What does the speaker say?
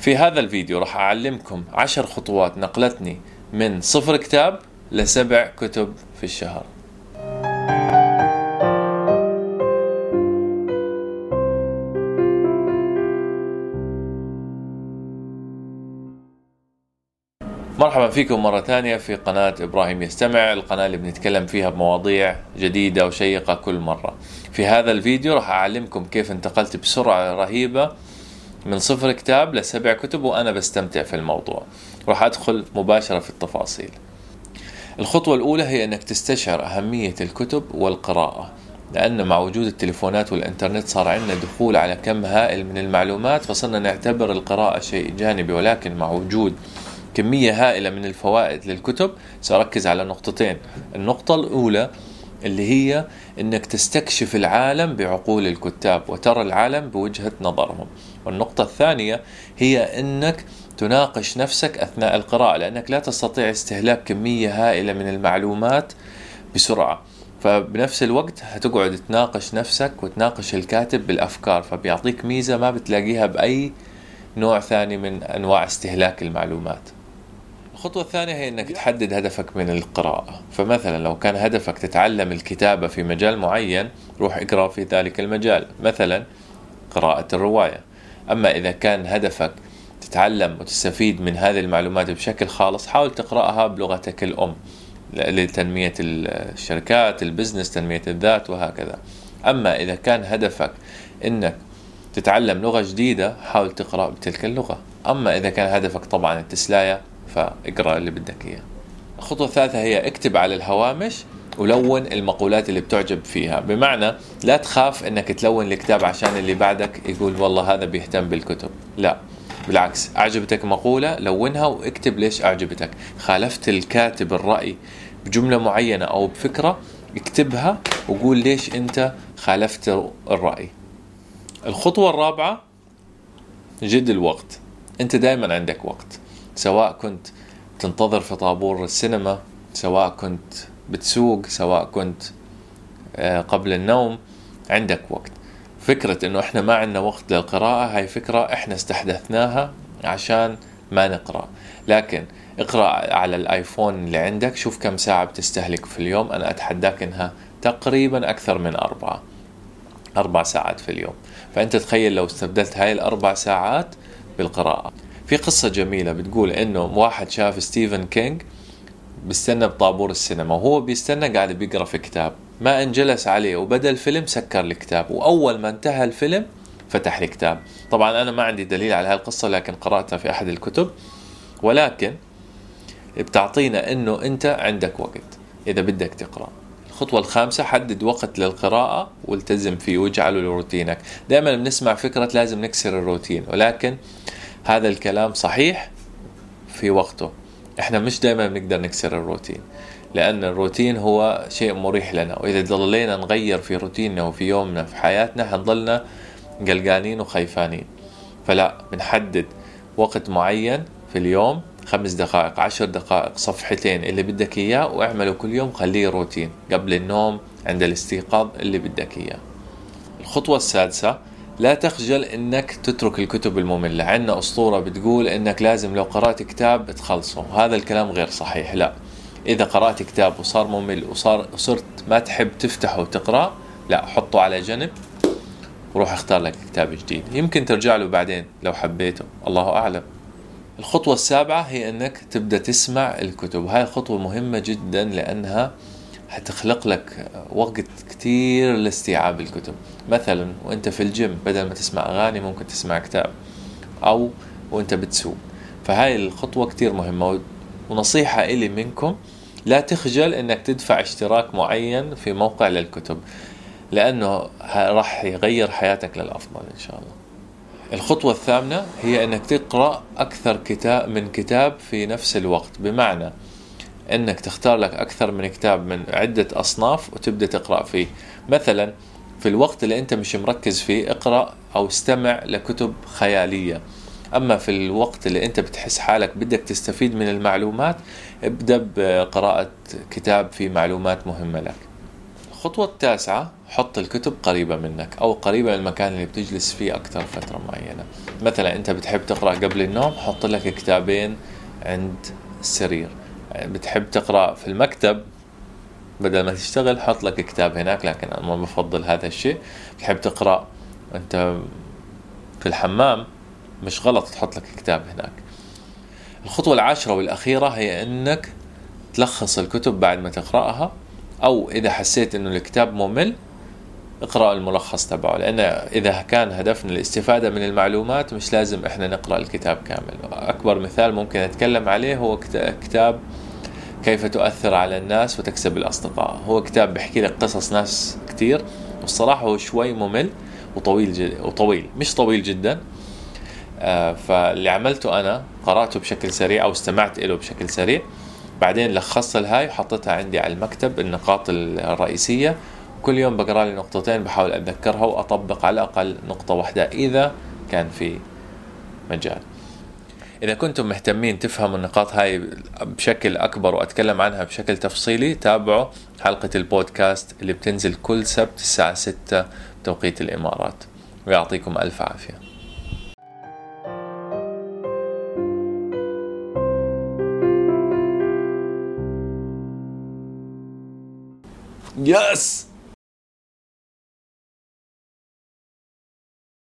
في هذا الفيديو راح أعلمكم عشر خطوات نقلتني من صفر كتاب لسبع كتب في الشهر. مرحبا فيكم مرة ثانية في قناة إبراهيم يستمع القناة اللي بنتكلم فيها بمواضيع جديدة وشيقة كل مرة. في هذا الفيديو راح أعلمكم كيف انتقلت بسرعة رهيبة من صفر كتاب لسبع كتب وأنا بستمتع في الموضوع. راح أدخل مباشرة في التفاصيل. الخطوة الأولى هي أنك تستشعر أهمية الكتب والقراءة لأن مع وجود التليفونات والإنترنت صار عندنا دخول على كم هائل من المعلومات فصرنا نعتبر القراءة شيء جانبي ولكن مع وجود كمية هائلة من الفوائد للكتب سأركز على نقطتين. النقطة الأولى اللي هي إنك تستكشف العالم بعقول الكتاب وترى العالم بوجهة نظرهم. والنقطة الثانية هي إنك تناقش نفسك أثناء القراءة لأنك لا تستطيع استهلاك كمية هائلة من المعلومات بسرعة. فبنفس الوقت هتقعد تناقش نفسك وتناقش الكاتب بالأفكار فبيعطيك ميزة ما بتلاقيها بأي نوع ثاني من أنواع استهلاك المعلومات. الخطوة الثانية هي إنك تحدد هدفك من القراءة. فمثلا لو كان هدفك تتعلم الكتابة في مجال معين روح اقرأ في ذلك المجال. مثلا قراءة الرواية. أما إذا كان هدفك تتعلم وتستفيد من هذه المعلومات بشكل خالص حاول تقرأها بلغتك الأم لتنمية الشركات البزنس تنمية الذات وهكذا. أما إذا كان هدفك أنك تتعلم لغة جديدة حاول تقرأ بتلك اللغة. أما إذا كان هدفك طبعا التسلاية فاقرأ اللي بدك إياه. الخطوة الثالثة هي اكتب على الهوامش ولون المقولات اللي بتعجب فيها. بمعنى لا تخاف إنك تلون الكتاب عشان اللي بعدك يقول والله هذا بيهتم بالكتب. لا بالعكس أعجبتك مقولة لونها واكتب ليش أعجبتك. خالفت الكاتب الرأي بجملة معينة أو بفكرة اكتبها وقول ليش أنت خالفت الرأي. الخطوة الرابعة جد الوقت. أنت دائما عندك وقت سواء كنت تنتظر في طابور السينما سواء كنت بتسوق سواء كنت آه، قبل النوم عندك وقت. فكرة إنه إحنا ما عندنا وقت للقراءة هاي فكرة إحنا استحدثناها عشان ما نقرأ. لكن اقرأ على الآيفون اللي عندك شوف كم ساعة بتستهلك في اليوم. أنا أتحداك إنها تقريبا أكثر من أربعة أربع ساعات في اليوم. فأنت تخيل لو استبدلت هاي الأربع ساعات بالقراءة. في قصة جميلة بتقول إنه واحد شاف ستيفن كينج بيستنى بطابور السينما وهو بيستنى قاعد بيقرأ في كتاب. ما ان جلس عليه وبدأ الفيلم سكر الكتاب وأول ما انتهى الفيلم فتح الكتاب طبعا أنا ما عندي دليل على هالقصة لكن قرأتها في أحد الكتب. ولكن بتعطينا إنه أنت عندك وقت إذا بدك تقرأ. الخطوة الخامسة حدد وقت للقراءة والتزم فيه واجعله لروتينك. دائما بنسمع فكرة لازم نكسر الروتين ولكن هذا الكلام صحيح في وقته. إحنا مش دائما بنقدر نكسر الروتين لأن الروتين هو شيء مريح لنا وإذا ضلينا نغير في روتيننا وفي يومنا في حياتنا حنضلنا قلقانين وخيفانين. فلا بنحدد وقت معين في اليوم خمس دقائق عشر دقائق صفحتين اللي بدك إياه واعمله كل يوم خليه روتين قبل النوم عند الاستيقاظ اللي بدك إياه. الخطوة السادسة لا تخجل إنك تترك الكتب المملة. عندنا أسطورة بتقول إنك لازم لو قرأت كتاب تخلصه. هذا الكلام غير صحيح لا. إذا قرأت كتاب وصار ممل وصار صرت ما تحب تفتحه وتقرأ لا حطه على جنب وروح اختار لك كتاب جديد. يمكن ترجع له بعدين لو حبيته. الله أعلم. الخطوة السابعة هي إنك تبدأ تسمع الكتب. هاي الخطوة مهمة جدا لأنها حتخلق لك وقت كتير لاستيعاب الكتب. مثلا وأنت في الجيم بدل ما تسمع أغاني ممكن تسمع كتاب أو وأنت بتسوق. فهاي الخطوة كتير مهمة ونصيحة إلي منكم لا تخجل إنك تدفع اشتراك معين في موقع للكتب لأنه راح يغير حياتك للأفضل إن شاء الله. الخطوة الثامنة هي إنك تقرأ أكثر كتاب من كتاب في نفس الوقت. بمعنى إنك تختار لك أكثر من كتاب من عدة أصناف وتبدأ تقرأ فيه. مثلا في الوقت اللي أنت مش مركز فيه اقرأ أو استمع لكتب خيالية. أما في الوقت اللي أنت بتحس حالك بدك تستفيد من المعلومات ابدأ بقراءة كتاب فيه معلومات مهمة لك. الخطوة التاسعة حط الكتب قريبة منك أو قريبة من المكان اللي بتجلس فيه أكثر فترة معينة. مثلا أنت بتحب تقرأ قبل النوم حط لك كتابين عند السرير بتحب تقرأ في المكتب بدل ما تشتغل حط لك كتاب هناك لكن أنا ما بفضل هذا الشيء. بتحب تقرأ أنت في الحمام مش غلط تحط لك كتاب هناك. الخطوة العاشرة والأخيرة هي أنك تلخص الكتب بعد ما تقرأها أو إذا حسيت أنه الكتاب ممل اقرأ الملخص تبعه. لأن إذا كان هدفنا الاستفادة من المعلومات مش لازم إحنا نقرأ الكتاب كامل. أكبر مثال ممكن أتكلم عليه هو كتاب كيف تؤثر على الناس وتكسب الأصدقاء. هو كتاب بيحكي لك قصص ناس كتير والصراحة هو شوي ممل وطويل جد وطويل مش طويل جدا. آه فاللي عملته أنا قرأته بشكل سريع أو استمعت له بشكل سريع بعدين لخصت الهاي وحطيتها عندي على المكتب النقاط الرئيسية. كل يوم بقرأ لي نقطتين بحاول أتذكرها وأطبق على الأقل نقطة واحدة إذا كان في مجال. إذا كنتم مهتمين تفهموا النقاط هاي بشكل أكبر وأتكلم عنها بشكل تفصيلي تابعوا حلقة البودكاست اللي بتنزل كل سبت الساعة 6 بتوقيت الإمارات ويعطيكم ألف عافية Yes!